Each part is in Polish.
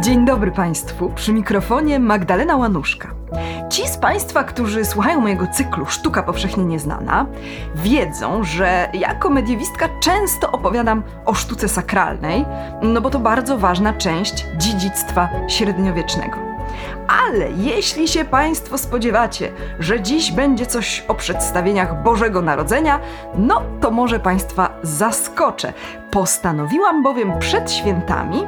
Dzień dobry Państwu, przy mikrofonie Magdalena Łanuszka. Ci z Państwa, którzy słuchają mojego cyklu Sztuka Powszechnie Nieznana, wiedzą, że jako mediewistka często opowiadam o sztuce sakralnej, no bo to bardzo ważna część dziedzictwa średniowiecznego. Ale jeśli się Państwo spodziewacie, że dziś będzie coś o przedstawieniach Bożego Narodzenia, no to może Państwa zaskoczę. Postanowiłam bowiem przed świętami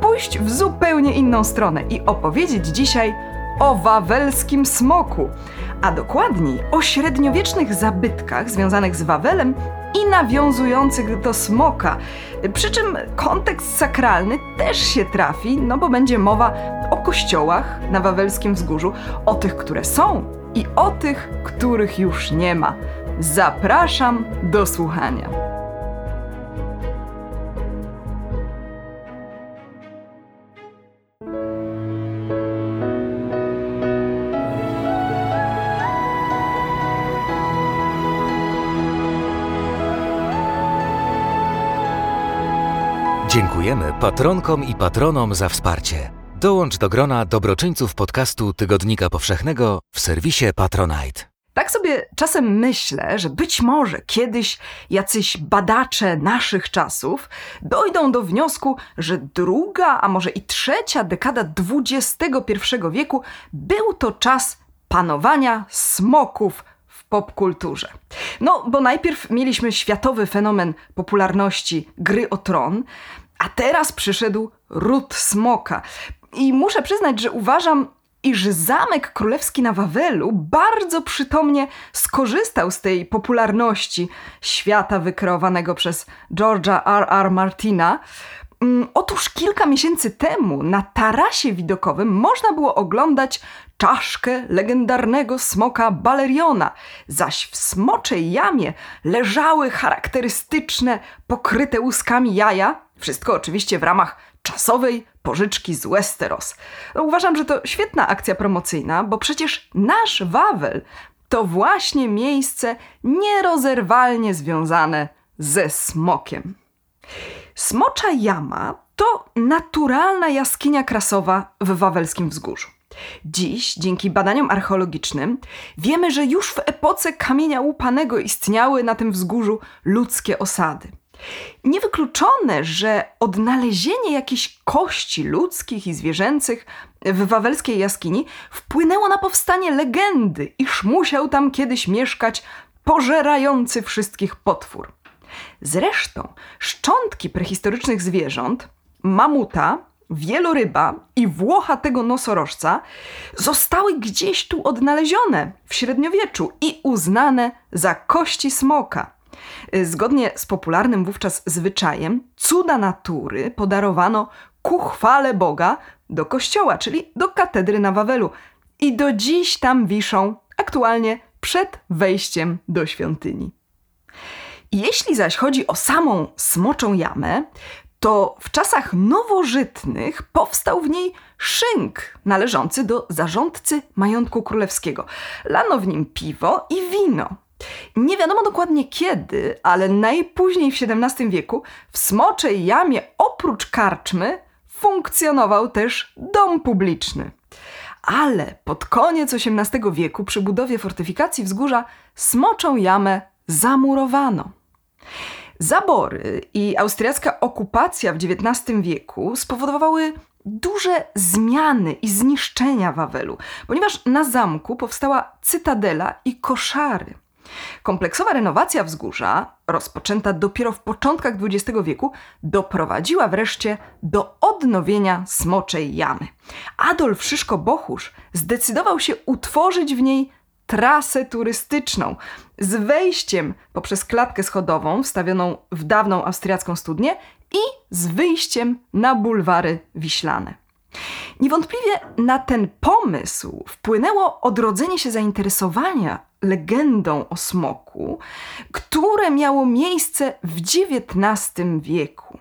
pójść w zupełnie inną stronę i opowiedzieć dzisiaj o wawelskim smoku, a dokładniej o średniowiecznych zabytkach związanych z Wawelem i nawiązujących do smoka. Przy czym kontekst sakralny też się trafi, no bo będzie mowa o kościołach na wawelskim wzgórzu, o tych, które są i o tych, których już nie ma. Zapraszam do słuchania. Dziękujemy patronkom i patronom za wsparcie. Dołącz do grona dobroczyńców podcastu Tygodnika Powszechnego w serwisie Patronite. Tak sobie czasem myślę, że być może kiedyś jacyś badacze naszych czasów dojdą do wniosku, że druga, a może i trzecia dekada XXI wieku był to czas panowania smoków w popkulturze. No, bo najpierw mieliśmy światowy fenomen popularności gry o tron, a teraz przyszedł ród smoka. I muszę przyznać, że uważam, iż zamek królewski na Wawelu bardzo przytomnie skorzystał z tej popularności świata wykreowanego przez George'a R. R. Martina. Mm, otóż kilka miesięcy temu na tarasie widokowym można było oglądać czaszkę legendarnego smoka Baleriona, zaś w smoczej jamie leżały charakterystyczne, pokryte łuskami jaja, wszystko oczywiście w ramach czasowej pożyczki z Westeros. No, uważam, że to świetna akcja promocyjna, bo przecież nasz Wawel to właśnie miejsce nierozerwalnie związane ze smokiem. Smocza Jama to naturalna jaskinia krasowa w wawelskim wzgórzu. Dziś, dzięki badaniom archeologicznym, wiemy, że już w epoce kamienia łupanego istniały na tym wzgórzu ludzkie osady. Niewykluczone, że odnalezienie jakichś kości ludzkich i zwierzęcych w wawelskiej jaskini wpłynęło na powstanie legendy, iż musiał tam kiedyś mieszkać pożerający wszystkich potwór. Zresztą szczątki prehistorycznych zwierząt, mamuta, wieloryba i włochatego nosorożca zostały gdzieś tu odnalezione w średniowieczu i uznane za kości smoka. Zgodnie z popularnym wówczas zwyczajem, cuda natury podarowano ku chwale Boga do kościoła, czyli do katedry na Wawelu. I do dziś tam wiszą, aktualnie przed wejściem do świątyni. Jeśli zaś chodzi o samą smoczą jamę, to w czasach nowożytnych powstał w niej szynk należący do zarządcy majątku królewskiego. Lano w nim piwo i wino. Nie wiadomo dokładnie kiedy, ale najpóźniej w XVII wieku w Smoczej Jamie oprócz karczmy funkcjonował też dom publiczny. Ale pod koniec XVIII wieku przy budowie fortyfikacji wzgórza Smoczą Jamę zamurowano. Zabory i austriacka okupacja w XIX wieku spowodowały duże zmiany i zniszczenia Wawelu, ponieważ na zamku powstała cytadela i koszary. Kompleksowa renowacja wzgórza, rozpoczęta dopiero w początkach XX wieku, doprowadziła wreszcie do odnowienia Smoczej Jamy. Adolf Szyszko-Bochusz zdecydował się utworzyć w niej trasę turystyczną z wejściem poprzez klatkę schodową wstawioną w dawną austriacką studnię i z wyjściem na bulwary wiślane. Niewątpliwie na ten pomysł wpłynęło odrodzenie się zainteresowania legendą o smoku, które miało miejsce w XIX wieku.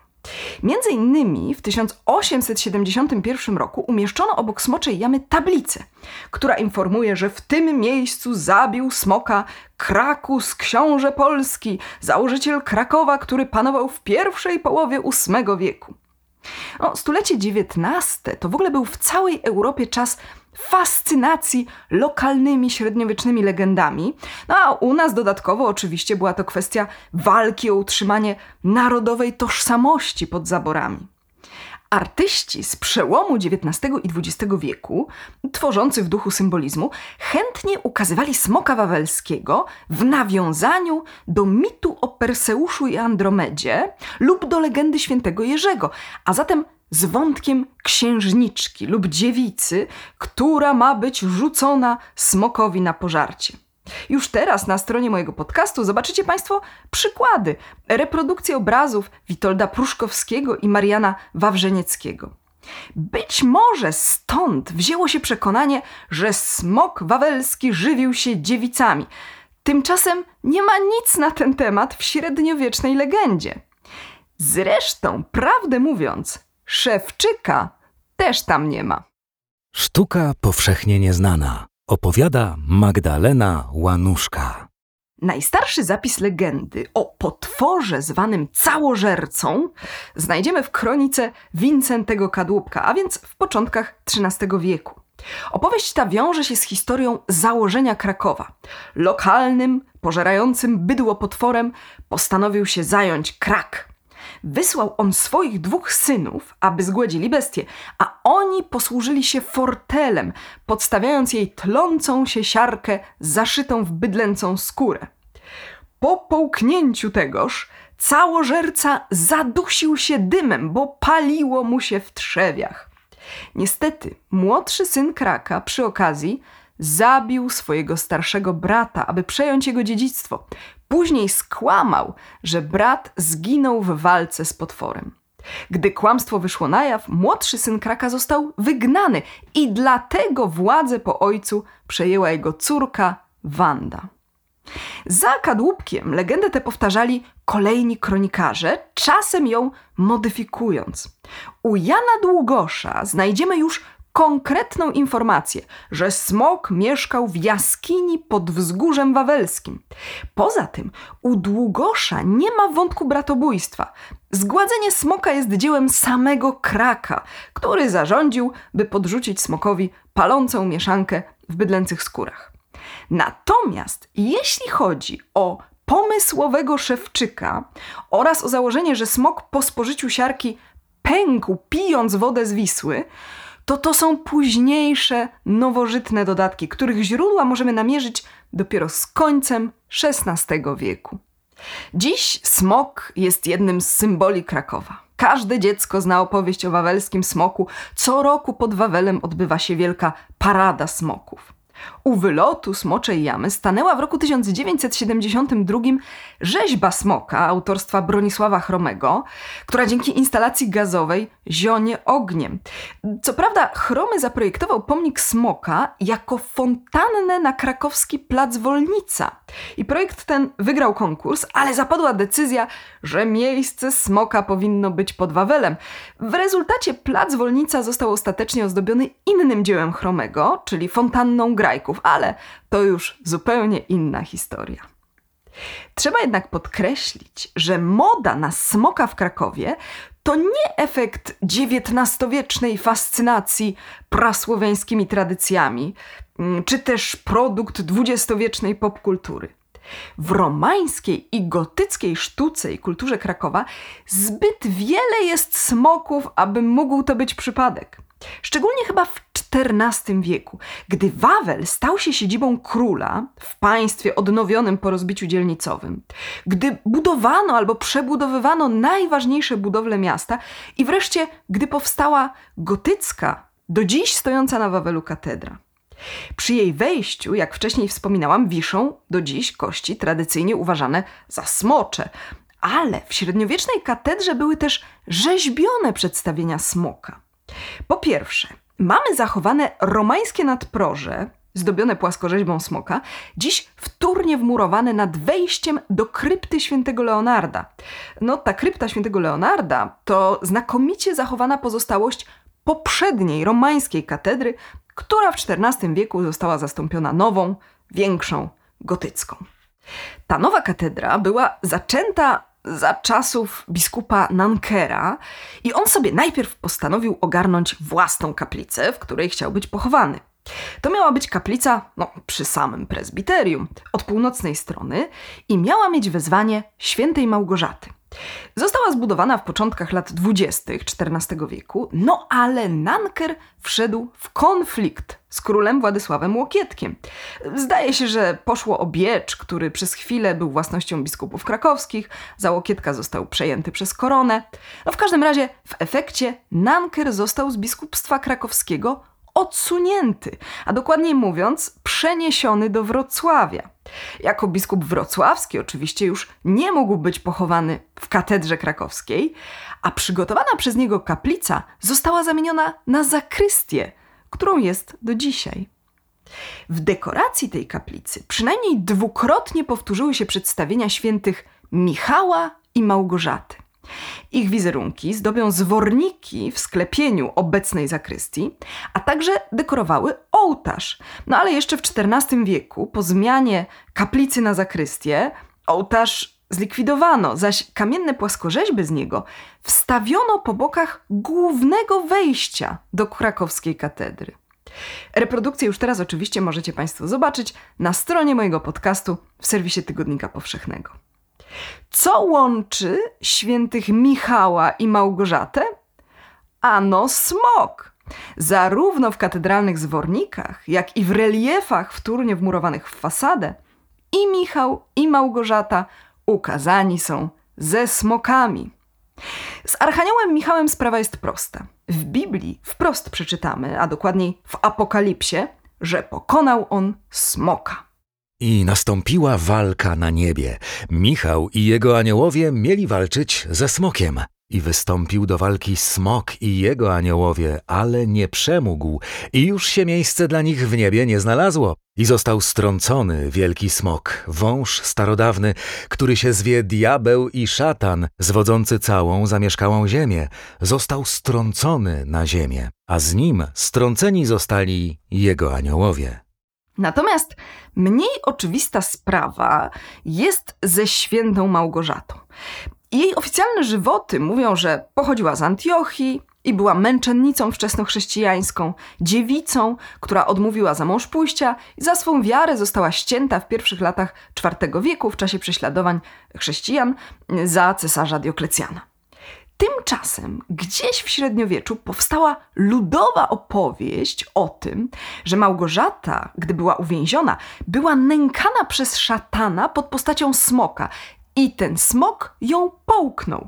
Między innymi w 1871 roku umieszczono obok Smoczej Jamy tablicę, która informuje, że w tym miejscu zabił smoka Krakus, książę Polski, założyciel Krakowa, który panował w pierwszej połowie VIII wieku. No, stulecie XIX to w ogóle był w całej Europie czas fascynacji lokalnymi średniowiecznymi legendami. No a u nas dodatkowo oczywiście była to kwestia walki o utrzymanie narodowej tożsamości pod zaborami. Artyści z przełomu XIX i XX wieku, tworzący w duchu symbolizmu, chętnie ukazywali smoka wawelskiego w nawiązaniu do mitu o Perseuszu i Andromedzie lub do legendy świętego Jerzego, a zatem z wątkiem księżniczki lub dziewicy, która ma być rzucona smokowi na pożarcie. Już teraz na stronie mojego podcastu zobaczycie Państwo przykłady, reprodukcje obrazów Witolda Pruszkowskiego i Mariana Wawrzenieckiego. Być może stąd wzięło się przekonanie, że smok wawelski żywił się dziewicami. Tymczasem nie ma nic na ten temat w średniowiecznej legendzie. Zresztą, prawdę mówiąc, Szewczyka też tam nie ma. Sztuka powszechnie nieznana. Opowiada Magdalena Łanuszka. Najstarszy zapis legendy o potworze zwanym całożercą znajdziemy w kronice Wincentego Kadłubka, a więc w początkach XIII wieku. Opowieść ta wiąże się z historią założenia Krakowa. Lokalnym, pożerającym bydło potworem postanowił się zająć Krak, Wysłał on swoich dwóch synów, aby zgładzili bestię, a oni posłużyli się fortelem, podstawiając jej tlącą się siarkę zaszytą w bydlęcą skórę. Po połknięciu tegoż całożerca zadusił się dymem, bo paliło mu się w trzewiach. Niestety, młodszy syn Kraka przy okazji zabił swojego starszego brata, aby przejąć jego dziedzictwo. Później skłamał, że brat zginął w walce z potworem. Gdy kłamstwo wyszło na jaw, młodszy syn Kraka został wygnany i dlatego władzę po ojcu przejęła jego córka Wanda. Za kadłubkiem legendę tę powtarzali kolejni kronikarze, czasem ją modyfikując. U Jana Długosza znajdziemy już konkretną informację, że smok mieszkał w jaskini pod wzgórzem wawelskim. Poza tym u Długosza nie ma wątku bratobójstwa. Zgładzenie smoka jest dziełem samego Kraka, który zarządził, by podrzucić smokowi palącą mieszankę w bydlęcych skórach. Natomiast jeśli chodzi o pomysłowego szewczyka oraz o założenie, że smok po spożyciu siarki pękł pijąc wodę z Wisły, to to są późniejsze, nowożytne dodatki, których źródła możemy namierzyć dopiero z końcem XVI wieku. Dziś smok jest jednym z symboli Krakowa. Każde dziecko zna opowieść o wawelskim smoku. Co roku pod Wawelem odbywa się wielka parada smoków. U wylotu Smoczej Jamy stanęła w roku 1972 rzeźba smoka autorstwa Bronisława Chromego, która dzięki instalacji gazowej zionie ogniem. Co prawda Chromy zaprojektował pomnik smoka jako fontannę na krakowski plac Wolnica. I projekt ten wygrał konkurs, ale zapadła decyzja, że miejsce smoka powinno być pod Wawelem. W rezultacie plac Wolnica został ostatecznie ozdobiony innym dziełem Chromego, czyli fontanną grajków, ale to już zupełnie inna historia. Trzeba jednak podkreślić, że moda na smoka w Krakowie to nie efekt XIX-wiecznej fascynacji prasłowiańskimi tradycjami, mm, czy też produkt dwudziestowiecznej popkultury. W romańskiej i gotyckiej sztuce i kulturze Krakowa zbyt wiele jest smoków, aby mógł to być przypadek. Szczególnie chyba w XIV wieku, gdy Wawel stał się siedzibą króla w państwie odnowionym po rozbiciu dzielnicowym, gdy budowano albo przebudowywano najważniejsze budowle miasta i wreszcie gdy powstała gotycka, do dziś stojąca na Wawelu katedra. Przy jej wejściu, jak wcześniej wspominałam, wiszą do dziś kości tradycyjnie uważane za smocze, ale w średniowiecznej katedrze były też rzeźbione przedstawienia smoka. Po pierwsze, mamy zachowane romańskie nadproże, zdobione płaskorzeźbą smoka, dziś wtórnie wmurowane nad wejściem do krypty świętego Leonarda. No, ta krypta świętego Leonarda to znakomicie zachowana pozostałość poprzedniej romańskiej katedry, która w XIV wieku została zastąpiona nową, większą, gotycką. Ta nowa katedra była zaczęta za czasów biskupa Nankera i on sobie najpierw postanowił ogarnąć własną kaplicę, w której chciał być pochowany. To miała być kaplica no, przy samym prezbiterium, od północnej strony i miała mieć wezwanie świętej Małgorzaty. Została zbudowana w początkach lat dwudziestych XIV wieku, no ale Nanker wszedł w konflikt z królem Władysławem Łokietkiem. Zdaje się, że poszło o biecz, który przez chwilę był własnością biskupów krakowskich, za Łokietka został przejęty przez koronę. No w każdym razie w efekcie Nanker został z biskupstwa krakowskiego odsunięty, a dokładniej mówiąc, przeniesiony do Wrocławia. Jako biskup wrocławski oczywiście już nie mógł być pochowany w katedrze krakowskiej, a przygotowana przez niego kaplica została zamieniona na zakrystię, którą jest do dzisiaj. W dekoracji tej kaplicy przynajmniej dwukrotnie powtórzyły się przedstawienia świętych Michała i Małgorzaty. Ich wizerunki zdobią zworniki w sklepieniu obecnej zakrystii, a także dekorowały ołtarz. No ale jeszcze w XIV wieku, po zmianie kaplicy na zakrystię, ołtarz zlikwidowano, zaś kamienne płaskorzeźby z niego wstawiono po bokach głównego wejścia do krakowskiej katedry. Reprodukcję już teraz oczywiście możecie Państwo zobaczyć na stronie mojego podcastu w serwisie Tygodnika Powszechnego. Co łączy świętych Michała i Małgorzatę? Ano smok. Zarówno w katedralnych zwornikach, jak i w reliefach wtórnie wmurowanych w fasadę, i Michał, i Małgorzata ukazani są ze smokami. Z Archaniołem Michałem sprawa jest prosta. W Biblii wprost przeczytamy, a dokładniej w Apokalipsie, że pokonał on smoka. I nastąpiła walka na niebie. Michał i jego aniołowie mieli walczyć ze smokiem. I wystąpił do walki smok i jego aniołowie, ale nie przemógł, i już się miejsce dla nich w niebie nie znalazło. I został strącony wielki smok, wąż starodawny, który się zwie diabeł i szatan, zwodzący całą zamieszkałą ziemię. Został strącony na ziemię, a z nim strąceni zostali jego aniołowie. Natomiast mniej oczywista sprawa jest ze świętą Małgorzatą. Jej oficjalne żywoty mówią, że pochodziła z Antiochii i była męczennicą wczesnochrześcijańską, dziewicą, która odmówiła za mąż pójścia i za swą wiarę została ścięta w pierwszych latach IV wieku w czasie prześladowań chrześcijan za cesarza Dioklecjana. Tymczasem gdzieś w średniowieczu powstała ludowa opowieść o tym, że Małgorzata, gdy była uwięziona, była nękana przez szatana pod postacią smoka i ten smok ją połknął.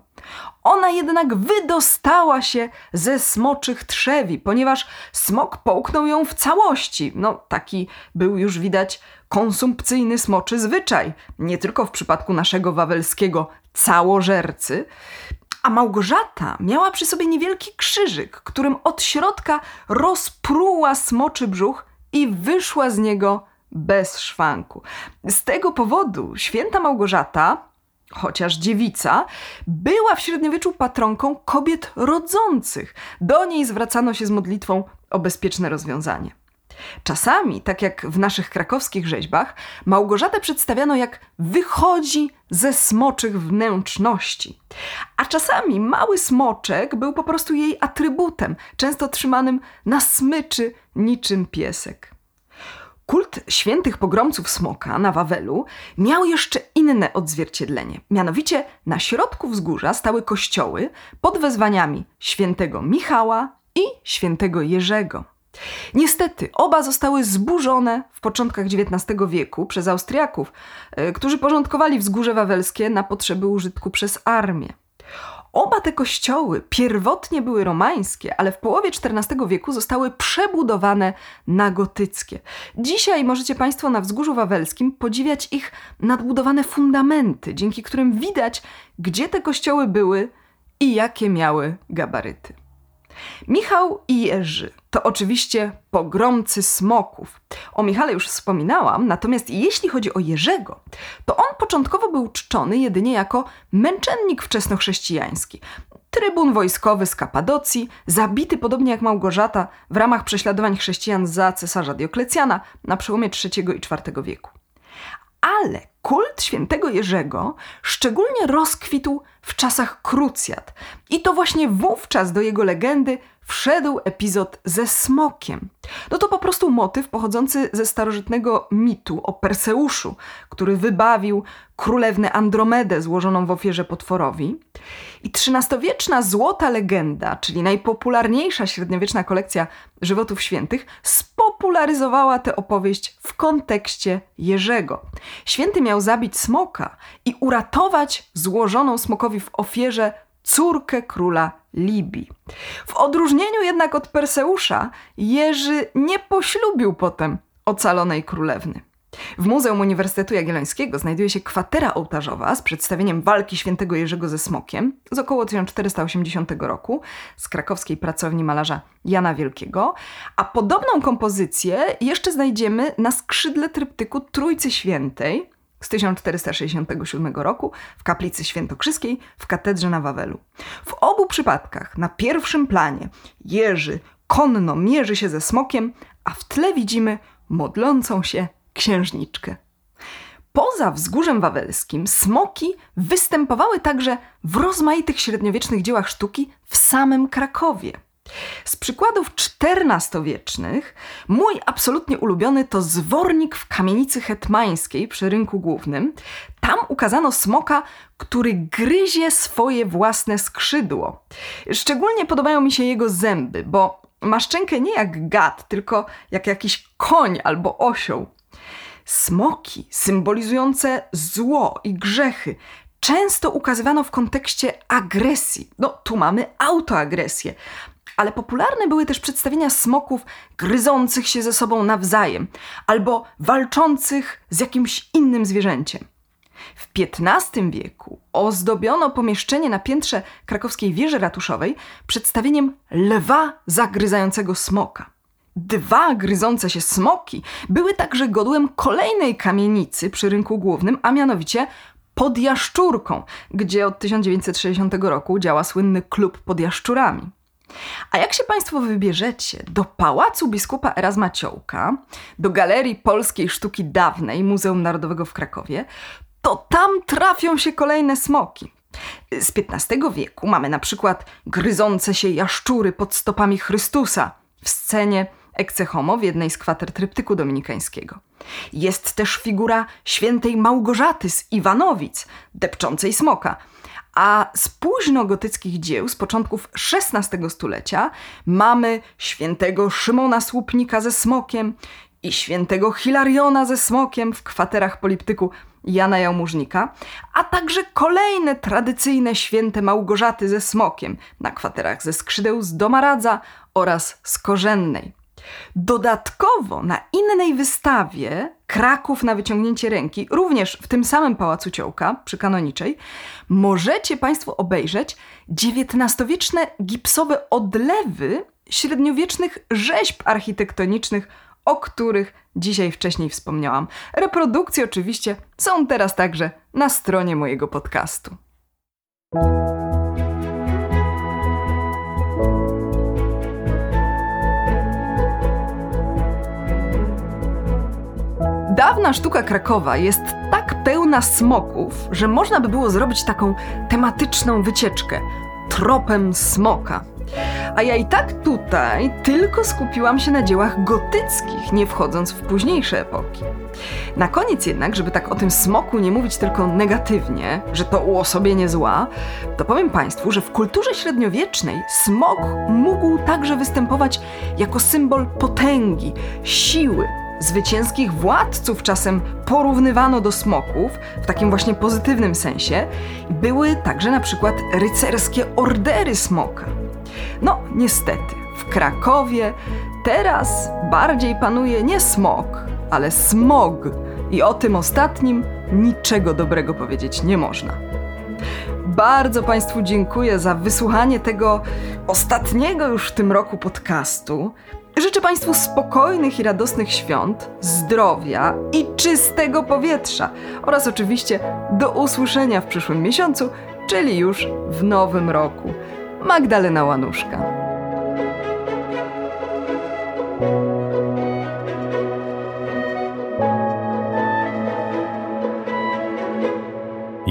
Ona jednak wydostała się ze smoczych trzewi, ponieważ smok połknął ją w całości. No, taki był już widać konsumpcyjny smoczy zwyczaj, nie tylko w przypadku naszego wawelskiego całożercy, a Małgorzata miała przy sobie niewielki krzyżyk, którym od środka rozpruła smoczy brzuch i wyszła z niego bez szwanku. Z tego powodu święta Małgorzata, chociaż dziewica, była w średniowieczu patronką kobiet rodzących. Do niej zwracano się z modlitwą o bezpieczne rozwiązanie. Czasami, tak jak w naszych krakowskich rzeźbach, Małgorzatę przedstawiano jak wychodzi ze smoczych wnętrzności. A czasami mały smoczek był po prostu jej atrybutem, często trzymanym na smyczy niczym piesek. Kult świętych pogromców smoka na Wawelu miał jeszcze inne odzwierciedlenie. Mianowicie na środku wzgórza stały kościoły pod wezwaniami świętego Michała i świętego Jerzego. Niestety, oba zostały zburzone w początkach XIX wieku przez Austriaków, e, którzy porządkowali wzgórze wawelskie na potrzeby użytku przez armię. Oba te kościoły pierwotnie były romańskie, ale w połowie XIV wieku zostały przebudowane na gotyckie. Dzisiaj możecie Państwo na wzgórzu wawelskim podziwiać ich nadbudowane fundamenty, dzięki którym widać, gdzie te kościoły były i jakie miały gabaryty. Michał i Jerzy to oczywiście pogromcy smoków. O Michale już wspominałam, natomiast jeśli chodzi o Jerzego, to on początkowo był czczony jedynie jako męczennik wczesnochrześcijański. Trybun wojskowy z Kapadocji, zabity podobnie jak Małgorzata w ramach prześladowań chrześcijan za cesarza Dioklecjana na przełomie III i IV wieku. Ale kult świętego Jerzego szczególnie rozkwitł w czasach krucjat. I to właśnie wówczas do jego legendy wszedł epizod ze smokiem. No to po prostu motyw pochodzący ze starożytnego mitu o Perseuszu, który wybawił królewnę Andromedę złożoną w ofierze potworowi. I XIII-wieczna złota legenda, czyli najpopularniejsza średniowieczna kolekcja żywotów świętych, spopularyzowała tę opowieść kontekście Jerzego. Święty miał zabić smoka i uratować złożoną smokowi w ofierze córkę króla Libii. W odróżnieniu jednak od Perseusza, Jerzy nie poślubił potem ocalonej królewny. W Muzeum Uniwersytetu Jagiellońskiego znajduje się kwatera ołtarzowa z przedstawieniem walki świętego Jerzego ze smokiem z około 1480 roku z krakowskiej pracowni malarza Jana Wielkiego, a podobną kompozycję jeszcze znajdziemy na skrzydle tryptyku Trójcy Świętej z 1467 roku w kaplicy świętokrzyskiej w katedrze na Wawelu. W obu przypadkach na pierwszym planie Jerzy konno mierzy się ze smokiem, a w tle widzimy modlącą się księżniczkę. Poza wzgórzem wawelskim smoki występowały także w rozmaitych średniowiecznych dziełach sztuki w samym Krakowie. Z przykładów XIV-wiecznych mój absolutnie ulubiony to zwornik w kamienicy hetmańskiej przy rynku głównym. Tam ukazano smoka, który gryzie swoje własne skrzydło. Szczególnie podobają mi się jego zęby, bo ma szczękę nie jak gad, tylko jak jakiś koń albo osioł. Smoki symbolizujące zło i grzechy często ukazywano w kontekście agresji. No, tu mamy autoagresję. Ale popularne były też przedstawienia smoków gryzących się ze sobą nawzajem albo walczących z jakimś innym zwierzęciem. W XV wieku ozdobiono pomieszczenie na piętrze krakowskiej wieży ratuszowej przedstawieniem lwa zagryzającego smoka. Dwa gryzące się smoki były także godłem kolejnej kamienicy przy rynku głównym, a mianowicie pod Jaszczurką, gdzie od 1960 roku działa słynny klub pod Jaszczurami. A jak się Państwo wybierzecie do Pałacu Biskupa Erasma Ciołka, do Galerii Polskiej Sztuki Dawnej Muzeum Narodowego w Krakowie, to tam trafią się kolejne smoki. Z XV wieku mamy na przykład gryzące się jaszczury pod stopami Chrystusa w scenie Ecce Homo w jednej z kwater tryptyku dominikańskiego. Jest też figura świętej Małgorzaty z Iwanowic, depczącej smoka. A z późnogotyckich dzieł, z początków XVI stulecia, mamy świętego Szymona Słupnika ze smokiem i świętego Hilariona ze smokiem w kwaterach poliptyku Jana Jałmużnika, a także kolejne tradycyjne święte Małgorzaty ze smokiem na kwaterach ze skrzydeł z Domaradza oraz z Korzennej. Dodatkowo na innej wystawie Kraków na wyciągnięcie ręki, również w tym samym Pałacu Ciołka przy Kanoniczej, możecie Państwo obejrzeć XIX-wieczne gipsowe odlewy średniowiecznych rzeźb architektonicznych, o których dzisiaj wcześniej wspomniałam. Reprodukcje oczywiście są teraz także na stronie mojego podcastu. Dawna sztuka Krakowa jest tak pełna smoków, że można by było zrobić taką tematyczną wycieczkę tropem smoka. A ja i tak tutaj tylko skupiłam się na dziełach gotyckich, nie wchodząc w późniejsze epoki. Na koniec jednak, żeby tak o tym smoku nie mówić tylko negatywnie, że to uosobienie zła, to powiem Państwu, że w kulturze średniowiecznej smok mógł także występować jako symbol potęgi, siły, zwycięskich władców czasem porównywano do smoków w takim właśnie pozytywnym sensie. Były także na przykład rycerskie ordery smoka. No, niestety, w Krakowie teraz bardziej panuje nie smok, ale smog. I o tym ostatnim niczego dobrego powiedzieć nie można. bardzo Państwu dziękuję za wysłuchanie tego ostatniego już w tym roku podcastu. Życzę Państwu spokojnych i radosnych świąt, zdrowia i czystego powietrza oraz oczywiście do usłyszenia w przyszłym miesiącu, czyli już w nowym roku. Magdalena Łanuszka.